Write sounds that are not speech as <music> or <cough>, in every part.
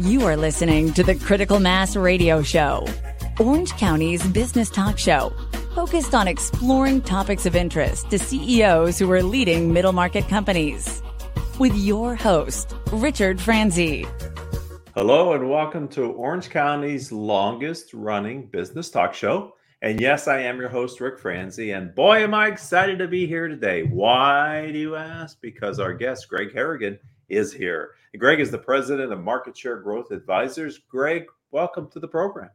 You are listening to the Critical Mass Radio Show, Orange County's business talk show, focused on exploring topics of interest to CEOs who are leading middle market companies. With your host, Richard Franzi. Hello, and welcome to Orange County's longest running business talk show. And yes, I am your host, Ric Franzi. And boy, am I excited to be here today. Why do you ask? Because our guest, Greg Harrigan, is here. And Greg is the president of MarketShare Growth Advisors. Greg, welcome to the program.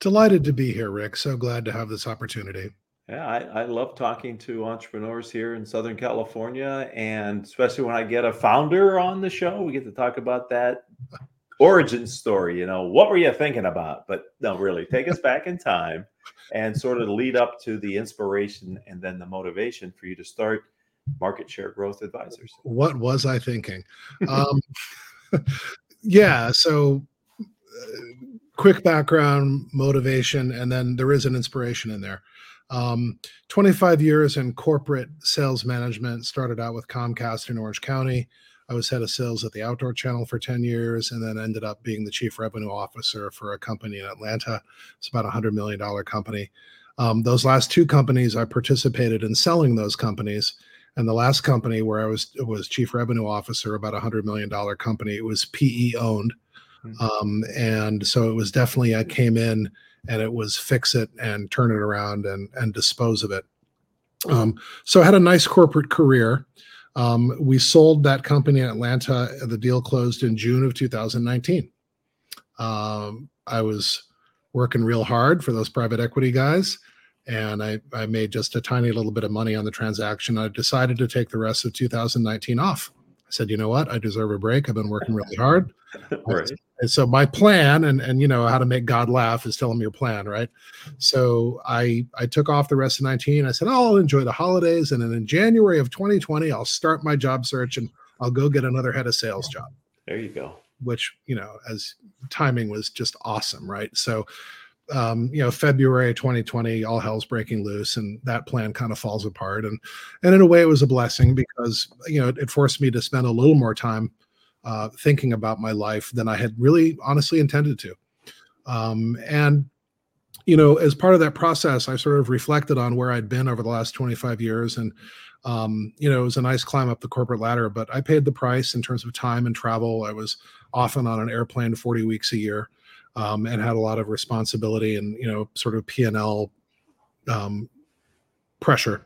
Delighted to be here, Ric. So glad to have this opportunity. Yeah, I, I love talking to entrepreneurs here in Southern California. And especially when I get a founder on the show, we get to talk about that origin story. You know, what were you thinking about? But no, really, take us back in time and sort of lead up to the inspiration and then the motivation for you to start MarketShare Growth Advisors. What was I thinking? Um, <laughs> yeah. So, uh, quick background, motivation, and then there is an inspiration in there. Um, 25 years in corporate sales management, started out with Comcast in Orange County. I was head of sales at the Outdoor Channel for 10 years and then ended up being the chief revenue officer for a company in Atlanta. It's about a $100 million company. Um, those last two companies, I participated in selling those companies and the last company where I was was chief revenue officer, about a hundred million dollar company, it was PE owned, mm-hmm. um, and so it was definitely I came in and it was fix it and turn it around and and dispose of it. Um, so I had a nice corporate career. Um, we sold that company in Atlanta. The deal closed in June of 2019. Um, I was working real hard for those private equity guys and I, I made just a tiny little bit of money on the transaction. I decided to take the rest of 2019 off. I said, you know what? I deserve a break. I've been working really hard. <laughs> right. And so my plan, and and you know how to make God laugh is tell him your plan, right? So I I took off the rest of 19. I said, oh, I'll enjoy the holidays, and then in January of 2020, I'll start my job search and I'll go get another head of sales job. There you go. Which you know, as timing was just awesome, right? So um, you know, February 2020, all hell's breaking loose, and that plan kind of falls apart. And and in a way, it was a blessing because you know it, it forced me to spend a little more time uh, thinking about my life than I had really honestly intended to. Um, and you know, as part of that process, I sort of reflected on where I'd been over the last 25 years, and um, you know, it was a nice climb up the corporate ladder, but I paid the price in terms of time and travel. I was often on an airplane 40 weeks a year um, and had a lot of responsibility and you know sort of P and L um, pressure.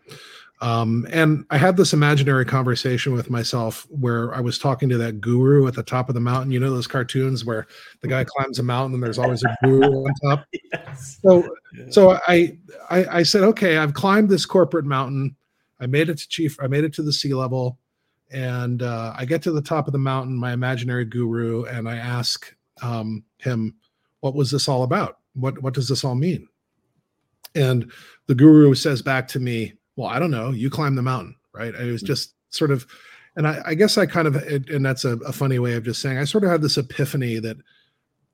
Um, and I had this imaginary conversation with myself where I was talking to that guru at the top of the mountain. You know those cartoons where the guy climbs a mountain and there's always a guru on <laughs> top. Yes. So, so I, I I said, okay, I've climbed this corporate mountain. I made it to chief. I made it to the C-level, and uh, I get to the top of the mountain, my imaginary guru, and I ask um, him, what was this all about? What what does this all mean? And the guru says back to me, well, I don't know. You climb the mountain, right? It was hmm. just sort of, and I, I guess I kind of, and that's a, a funny way of just saying, I sort of had this epiphany that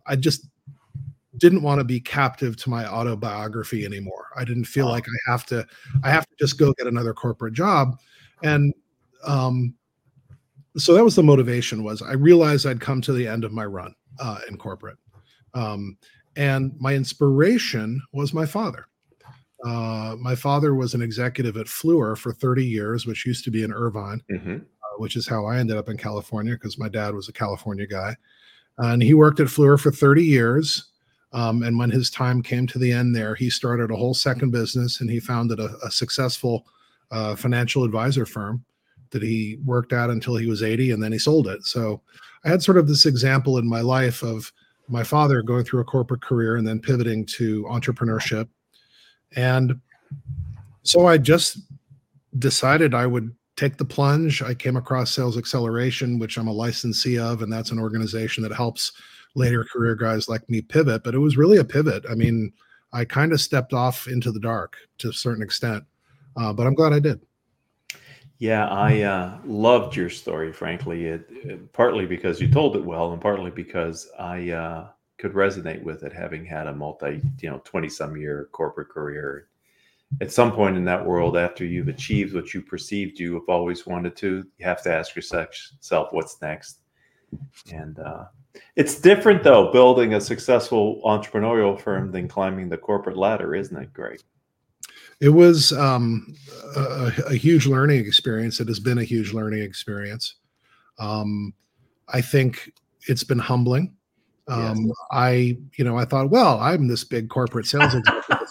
I just didn't want to be captive to my autobiography anymore. I didn't feel like I have to, I have to just go get another corporate job. And um, so that was the motivation was I realized I'd come to the end of my run uh, in corporate. Um, and my inspiration was my father. Uh, my father was an executive at Fluor for 30 years, which used to be in Irvine, mm-hmm. uh, which is how I ended up in California because my dad was a California guy. And he worked at Fluor for 30 years. Um, and when his time came to the end there, he started a whole second business and he founded a, a successful uh, financial advisor firm that he worked at until he was 80 and then he sold it. So I had sort of this example in my life of my father going through a corporate career and then pivoting to entrepreneurship. And so I just decided I would take the plunge. I came across Sales Xceleration, which I'm a licensee of, and that's an organization that helps later career guys like me pivot. But it was really a pivot. I mean, I kind of stepped off into the dark to a certain extent, uh, but I'm glad I did. Yeah, I uh, loved your story, frankly, it, it, partly because you told it well, and partly because I uh, could resonate with it, having had a multi, you know, twenty some year corporate career. At some point in that world, after you've achieved what you perceived you have always wanted to, you have to ask yourself, "What's next?" And uh, It's different though, building a successful entrepreneurial firm than climbing the corporate ladder, isn't it, Greg? It was um, a, a, huge learning experience. It has been a huge learning experience. Um, I think it's been humbling. Um, yes. I, you know, I thought, well, I'm this big corporate sales <laughs> executive.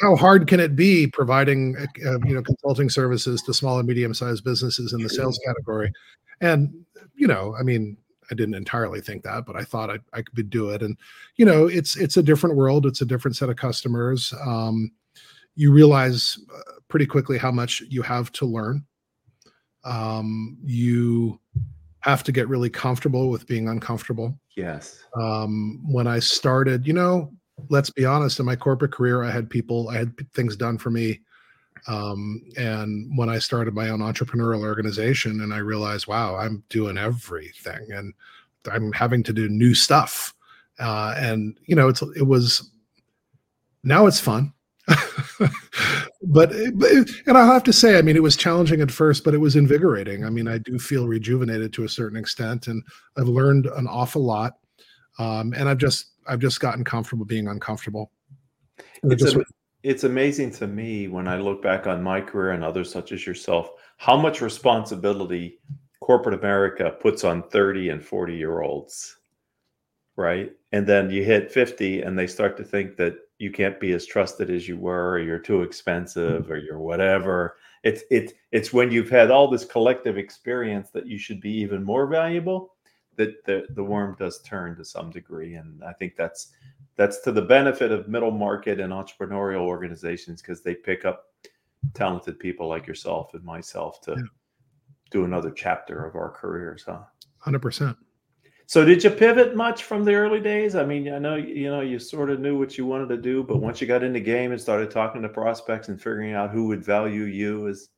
How hard can it be providing, uh, you know, consulting services to small and medium-sized businesses in the sales category? And you know, I mean, I didn't entirely think that, but I thought I, I could do it. And you know, it's it's a different world. It's a different set of customers. Um, you realize uh, pretty quickly how much you have to learn. Um, you have to get really comfortable with being uncomfortable. Yes. Um, when I started, you know, let's be honest, in my corporate career, I had people, I had things done for me. Um, and when I started my own entrepreneurial organization, and I realized, wow, I'm doing everything, and I'm having to do new stuff. Uh, and you know, it's it was now it's fun. <laughs> but, but and I'll have to say, I mean, it was challenging at first, but it was invigorating. I mean, I do feel rejuvenated to a certain extent, and I've learned an awful lot. Um, and I've just I've just gotten comfortable being uncomfortable. It's, just, a, it's amazing to me when I look back on my career and others such as yourself, how much responsibility corporate America puts on 30 and 40 year olds, right? And then you hit 50 and they start to think that you can't be as trusted as you were or you're too mm. expensive or you're whatever. It's it's it's when you've had all this collective experience that you should be even more valuable that the the worm does turn to some degree. And i think that's that's to the benefit of middle market and entrepreneurial organizations because they pick up talented people like yourself and myself to yeah. do another chapter of our careers huh? 100% so did you pivot much from the early days? I mean, I know you know you sort of knew what you wanted to do, but once you got in the game and started talking to prospects and figuring out who would value you as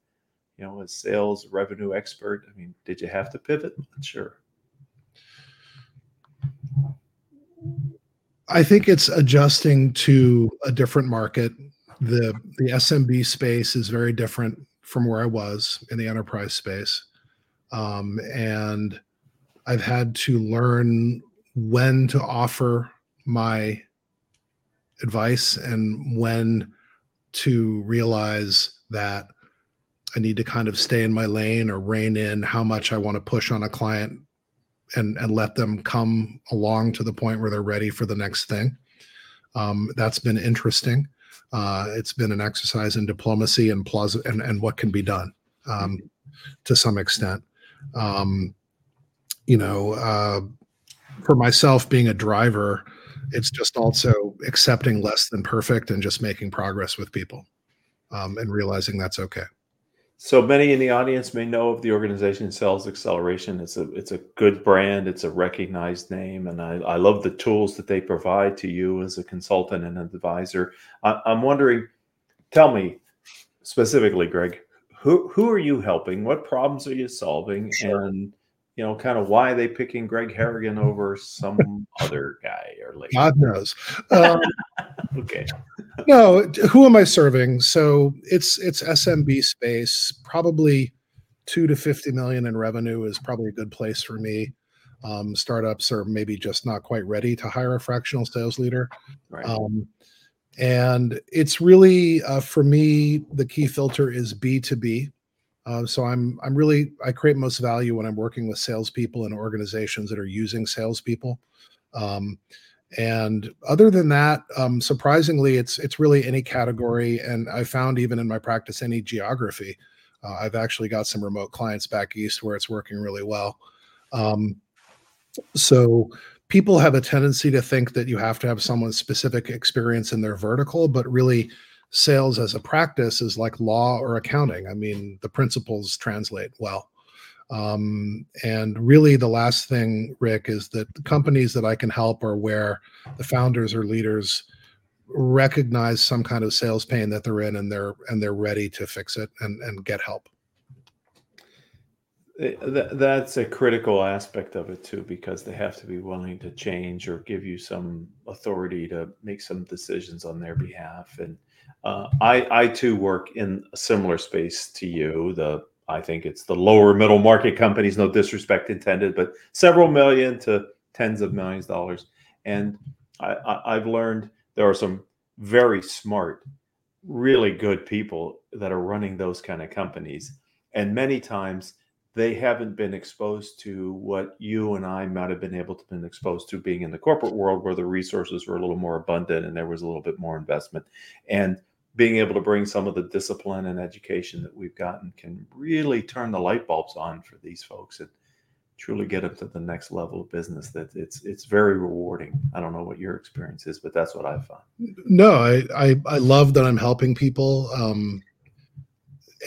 you know as sales revenue expert, I mean, did you have to pivot? Sure. I think it's adjusting to a different market. The the SMB space is very different from where I was in the enterprise space. Um, and I've had to learn when to offer my advice and when to realize that I need to kind of stay in my lane or rein in how much I want to push on a client and and let them come along to the point where they're ready for the next thing. Um, that's been interesting. Uh, it's been an exercise in diplomacy and plus and, and what can be done um, to some extent. Um, you know, uh, for myself being a driver, it's just also accepting less than perfect and just making progress with people um, and realizing that's okay. So many in the audience may know of the organization Sales Xceleration. It's a it's a good brand. It's a recognized name, and I, I love the tools that they provide to you as a consultant and an advisor. I, I'm wondering, tell me specifically, Greg, who who are you helping? What problems are you solving? Sure. And you know, kind of why they picking Greg Harrigan over some other guy or like God knows. Um, <laughs> okay. no, who am I serving? So it's it's SMB space. Probably two to fifty million in revenue is probably a good place for me. Um, startups are maybe just not quite ready to hire a fractional sales leader. Right. Um, and it's really uh, for me the key filter is B two B. Uh, so I'm I'm really I create most value when I'm working with salespeople and organizations that are using salespeople. Um, and other than that, um, surprisingly, it's it's really any category. And I found even in my practice, any geography. Uh, I've actually got some remote clients back east where it's working really well. Um, so people have a tendency to think that you have to have someone's specific experience in their vertical, but really sales as a practice is like law or accounting. I mean, the principles translate well. Um, and really, the last thing, Ric, is that companies that I can help are where the founders or leaders recognize some kind of sales pain that they're in, and they're and they're ready to fix it and and get help. That's a critical aspect of it too, because they have to be willing to change or give you some authority to make some decisions on their behalf. And uh, I, I too work in a similar space to you. The I think it's the lower middle market companies, no disrespect intended, but several million to tens of millions of dollars. And I, I, I've learned there are some very smart, really good people that are running those kind of companies. And many times they haven't been exposed to what you and I might have been able to been exposed to being in the corporate world where the resources were a little more abundant and there was a little bit more investment. And being able to bring some of the discipline and education that we've gotten can really turn the light bulbs on for these folks and truly get them to the next level of business that it's it's very rewarding i don't know what your experience is but that's what i found no i i, I love that i'm helping people um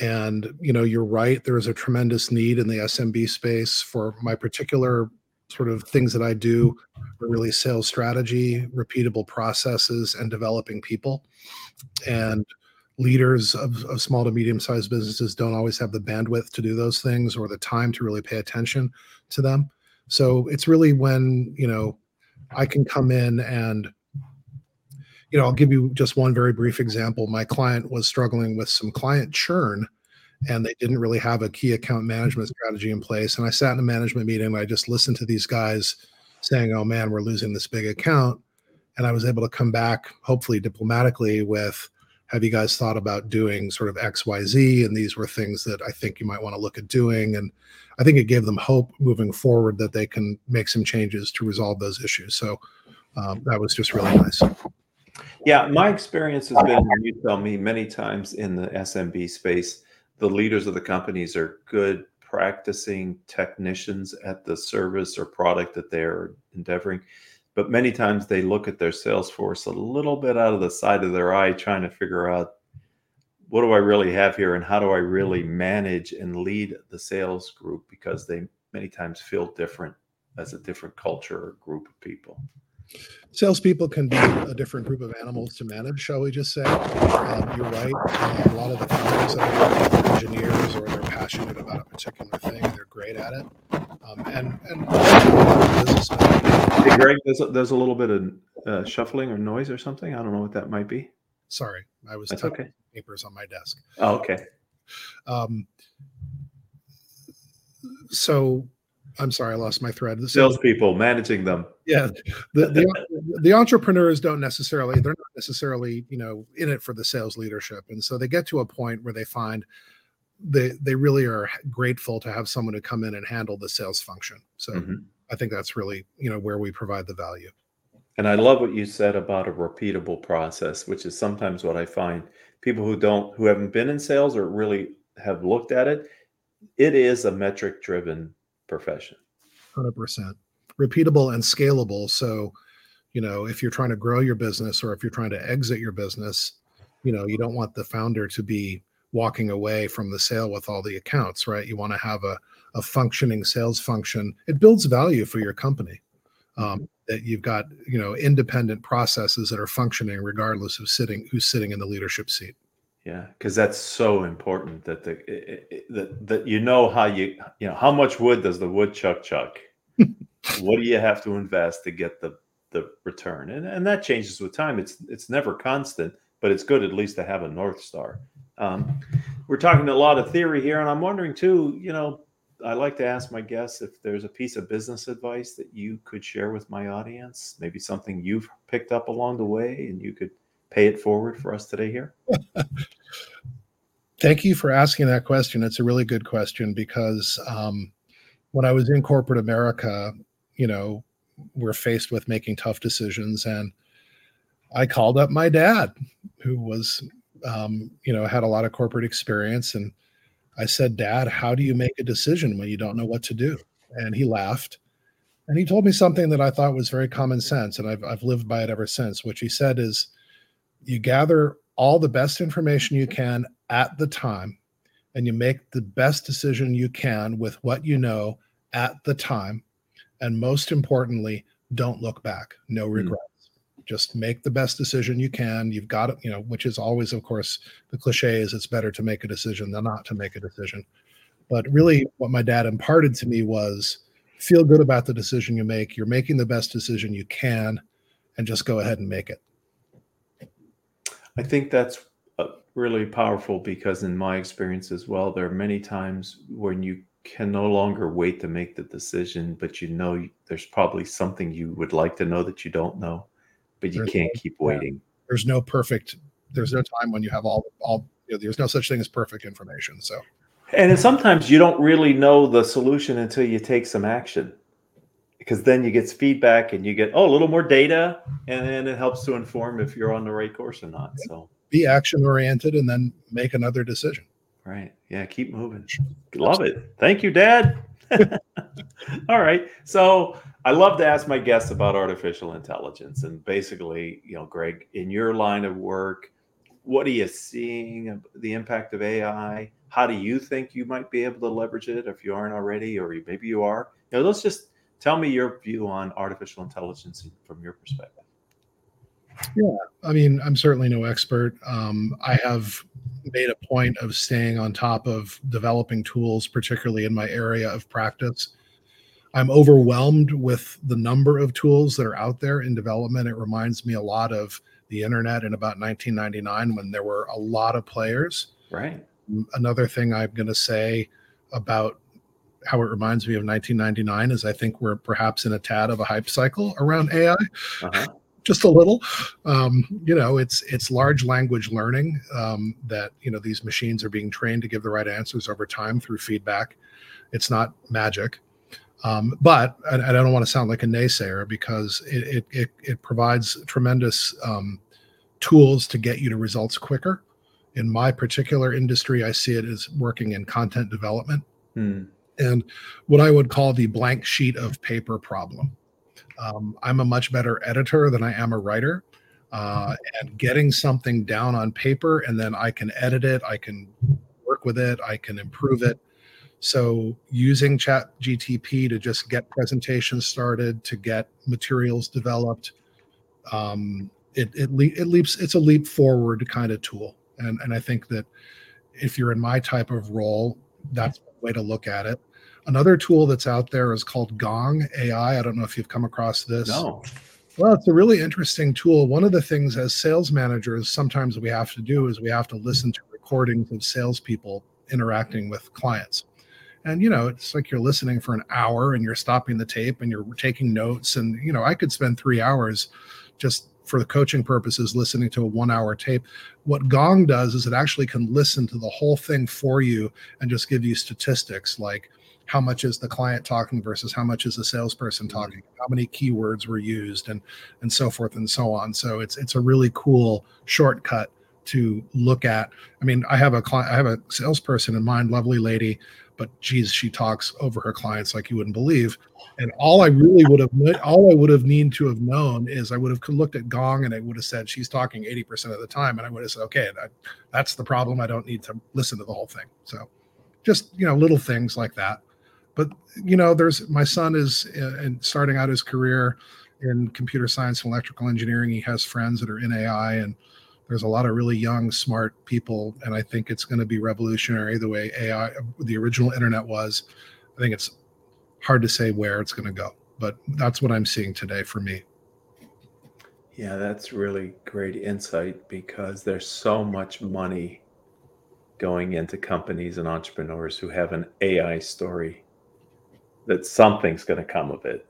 and you know, you're right. There is a tremendous need in the SMB space for my particular sort of things that I do are really sales strategy, repeatable processes, and developing people. And leaders of, of small to medium sized businesses don't always have the bandwidth to do those things or the time to really pay attention to them. So it's really when, you know, I can come in and you know, I'll give you just one very brief example. My client was struggling with some client churn and they didn't really have a key account management strategy in place. And I sat in a management meeting and I just listened to these guys saying, oh man, we're losing this big account. And I was able to come back, hopefully diplomatically, with have you guys thought about doing sort of XYZ? And these were things that I think you might want to look at doing. And I think it gave them hope moving forward that they can make some changes to resolve those issues. So um, that was just really nice. Yeah, my experience has been, you tell me many times in the SMB space, the leaders of the companies are good practicing technicians at the service or product that they're endeavoring. But many times they look at their sales force a little bit out of the side of their eye, trying to figure out what do I really have here and how do I really mm-hmm. manage and lead the sales group because they many times feel different as a different culture or group of people salespeople can be a different group of animals to manage, shall we just say? Um, you're right. Um, a lot of the founders are engineers or they're passionate about a particular thing. They're great at it. Um, and and hey, Greg, there's a, there's a little bit of uh, shuffling or noise or something. I don't know what that might be. Sorry, I was That's okay. papers on my desk. Oh, okay. Um, so I'm sorry, I lost my thread. The salespeople managing them. Yeah, the, the <laughs> the entrepreneurs don't necessarily they're not necessarily you know in it for the sales leadership, and so they get to a point where they find they they really are grateful to have someone to come in and handle the sales function. So mm-hmm. I think that's really you know where we provide the value. And I love what you said about a repeatable process, which is sometimes what I find people who don't who haven't been in sales or really have looked at it. It is a metric driven profession. 100%. Repeatable and scalable. So, you know, if you're trying to grow your business or if you're trying to exit your business, you know, you don't want the founder to be walking away from the sale with all the accounts, right? You want to have a, a functioning sales function. It builds value for your company. Um, mm-hmm. that you've got, you know, independent processes that are functioning regardless of sitting who's sitting in the leadership seat. Yeah, because that's so important that the that that you know how you you know how much wood does the woodchuck chuck? <laughs> what do you have to invest to get the the return? And and that changes with time. It's it's never constant, but it's good at least to have a north star. Um, we're talking a lot of theory here, and I'm wondering too. You know, I like to ask my guests if there's a piece of business advice that you could share with my audience. Maybe something you've picked up along the way, and you could pay it forward for us today here? <laughs> Thank you for asking that question. It's a really good question because um, when I was in corporate America, you know, we're faced with making tough decisions. And I called up my dad, who was, um, you know, had a lot of corporate experience. And I said, Dad, how do you make a decision when you don't know what to do? And he laughed. And he told me something that I thought was very common sense. And I've, I've lived by it ever since, which he said is, you gather all the best information you can at the time and you make the best decision you can with what you know at the time and most importantly don't look back. No hmm. regrets. Mm. just make the best decision you can. You've got it you know which is always of course the cliche is it's better to make a decision than not to make a decision. But really what my dad imparted to me was feel good about the decision you make. You're making the best decision you can and just go ahead and make it. I think that's uh, really powerful because, in my experience as well, there are many times when you can no longer wait to make the decision, but you know there's probably something you would like to know that you don't know, but you There's can't no- keep yeah. waiting. There's no perfect. There's no time when you have all all. You know, there's no such thing as perfect information. So And then sometimes you don't really know the solution until you take some action. Because then you get feedback and you get oh a little more data, and then it helps to inform if you're on the right course or not. So be action oriented and then make another decision. Right, yeah, keep moving. Love it. Thank you, Dad. <laughs> All right. So I love to ask my guests about artificial intelligence. And basically, you know, Greg, in your line of work, what are you seeing the impact of AI? How do you think you might be able to leverage it if you aren't already, or maybe you are? You know, let's just tell me your view on artificial intelligence from your perspective. I mean, I'm certainly no expert. Um, I have made a point of staying on top of developing tools, particularly in my area of practice. I'm overwhelmed with the number of tools that are out there in development. It reminds me a lot of the internet in about 1999 when there were a lot of players. Right. Another thing I'm going to say about how it reminds me of 1999 is I think we're perhaps in a tad of a hype cycle around AI Uh-huh. Just a little um, you know it's it's large language learning um, that you know these machines are being trained to give the right answers over time through feedback it's not magic um, but and I don't want to sound like a naysayer because it it it, it provides tremendous um, tools to get you to results quicker. In my particular industry, I see it as working in content development Hmm. and what I would call the blank sheet of paper problem. Um, I'm a much better editor than I am a writer. Uh, and getting something down on paper and then I can edit it, I can work with it, I can improve it. So using Chat GTP to just get presentations started, to get materials developed, um, it it, le- it leaps. It's a leap forward kind of tool, and and I think that if you're in my type of role, that's the way to look at it. Another tool that's out there is called Gong AI. I don't know if you've come across this. No. Well, it's a really interesting tool. One of the things as sales managers, sometimes we have to do is we have to listen to recordings of salespeople interacting with clients. And, you know, it's like you're listening for an hour and you're stopping the tape and you're taking notes. And, you know, I could spend three hours just for the coaching purposes listening to a one hour tape. What Gong does is it actually can listen to the whole thing for you and just give you statistics like, how much is the client talking versus how much is the salesperson mm-hmm. talking? How many keywords were used and and so forth and so on. So it's it's a really cool shortcut to look at. I mean i have a client i have a salesperson in mind lovely lady but geez she talks over her clients like you wouldn't believe. And all i really would have all i would have needed to have known is i would have looked at gong and i would have said she's talking 80% of the time. And i would have said okay that, that's the problem. I don't need to listen to the whole thing. So just you know little things like that but you know there's my son is uh, in starting out his career in computer science and electrical engineering. He has friends that are in ai and there's a lot of really young smart people and i think it's going to be revolutionary the way ai the original internet was. I think it's hard to say where it's going to go but that's what i'm seeing today for me. Yeah, that's really great insight because there's so much money going into companies and entrepreneurs who have an AI story that something's going to come of it.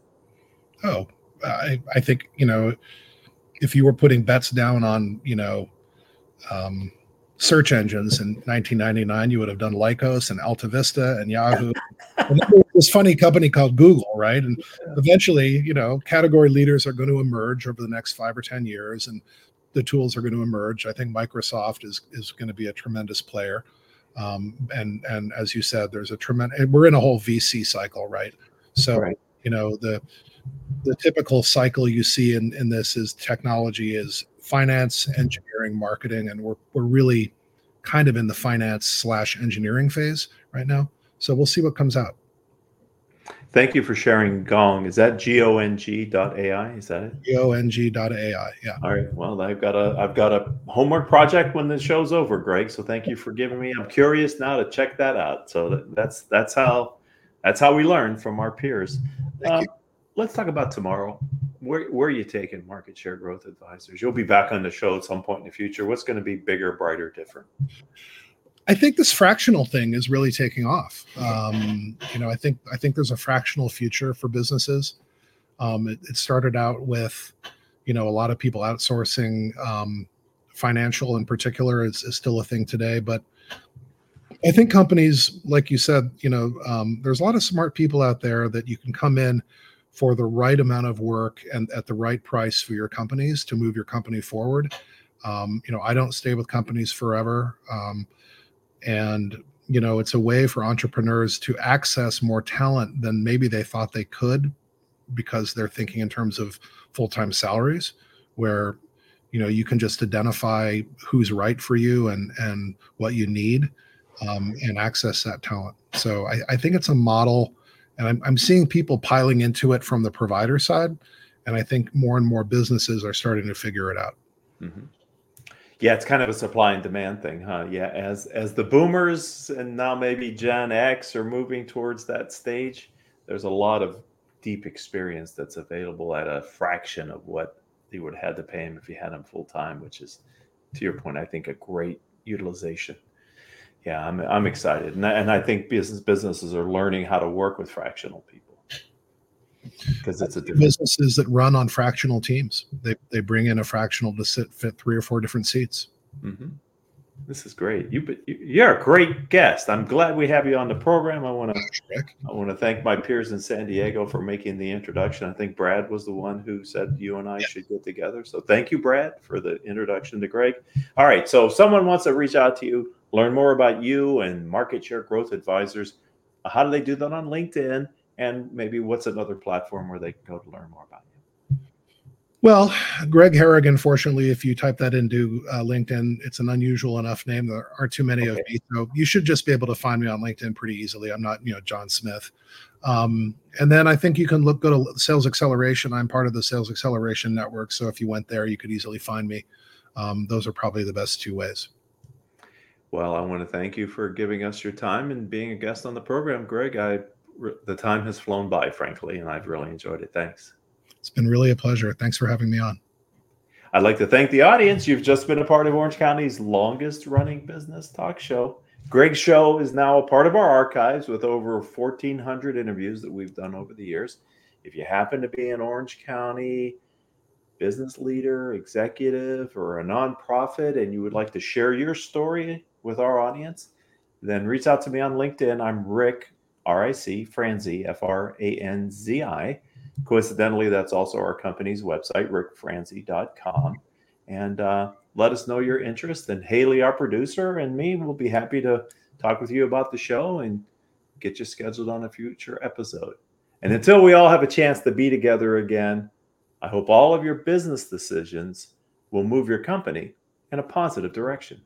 oh i i think you know if you were putting bets down on you know um, search engines in 1999 you would have done lycos and alta vista and yahoo. <laughs> And then there was this funny company called google right? And eventually you know category leaders are going to emerge over the next five or ten years and the tools are going to emerge. I think microsoft is is going to be a tremendous player um, and and as you said there's a tremendous we're in a whole vc cycle right? So Right. you know the the typical cycle you see in in this is technology is finance engineering marketing and we're we're really kind of in the finance slash engineering phase right now. So we'll see what comes out Thank you for sharing Gong. Is that G O N G dot AI? Is that it? gong.ai yeah All right. Well, I've got a I've got a homework project when the show's over, Greg. So thank you for giving me. I'm curious now to check that out. So that, that's that's how that's how we learn from our peers. Um, let's talk about tomorrow. Where where are you taking MarketShare Growth Advisors? You'll be back on the show at some point in the future. What's going to be bigger, brighter, different? I think this fractional thing is really taking off. Um, you know, I think I think there's a fractional future for businesses. Um, it, it, started out with, you know, a lot of people outsourcing. Um, financial, in particular, is, is still a thing today. But I think companies, like you said, you know, um, there's a lot of smart people out there that you can come in for the right amount of work and at the right price for your companies to move your company forward. Um, you know, I don't stay with companies forever. And you know it's a way for entrepreneurs to access more talent than maybe they thought they could because they're thinking in terms of full-time salaries where you know you can just identify who's right for you and and what you need um, and access that talent so I, I think it's a model and I'm, I'm seeing people piling into it from the provider side and i think more and more businesses are starting to figure it out mm-hmm. Yeah, it's kind of a supply and demand thing, huh? Yeah, as as the boomers and now maybe Gen X are moving towards that stage, there's a lot of deep experience that's available at a fraction of what you would have had to pay him if you had him full time, which is, to your point, I think a great utilization. Yeah, I'm I'm excited, and I, and I think business businesses are learning how to work with fractional people because it's a different... businesses that run on fractional teams. They they bring in a fractional to sit fit three or four different seats. Mm-hmm. This is great. You you're a great guest. I'm glad we have you on the program. I want to I want to thank my peers in San Diego for making the introduction. I think Brad was the one who said you and I yeah. should get together. So thank you, Brad, for the introduction to Greg. All right. So if someone wants to reach out to you, learn more about you and MarketShare Growth Advisors, how do they do that on LinkedIn? And maybe what's another platform where they can go to learn more about you? Well, Greg Harrigan, fortunately, if you type that into uh, LinkedIn, it's an unusual enough name. There aren't too many okay. of me. So you should just be able to find me on LinkedIn pretty easily. I'm not, you know, John Smith. Um, and then I think you can look, go to Sales Xceleration. I'm part of the Sales Xceleration Network. So if you went there, you could easily find me. Um, those are probably the best two ways. Well, I want to thank you for giving us your time and being a guest on the program, Greg. I the time has flown by, frankly, and I've really enjoyed it. Thanks. It's been really a pleasure. Thanks for having me on. I'd like to thank the audience. You've just been a part of Orange County's longest running business talk show. Greg's show is now a part of our archives with over 1,400 interviews that we've done over the years. If you happen to be an Orange County business leader, executive, or a nonprofit and you would like to share your story with our audience, then reach out to me on LinkedIn. I'm Ric R-I-C, Franzi, F-R-A-N-Z-I. Coincidentally, that's also our company's website, ricfranzi.com. And uh, let us know your interest. And Haley, our producer, and me will be happy to talk with you about the show and get you scheduled on a future episode. And until we all have a chance to be together again, I hope all of your business decisions will move your company in a positive direction.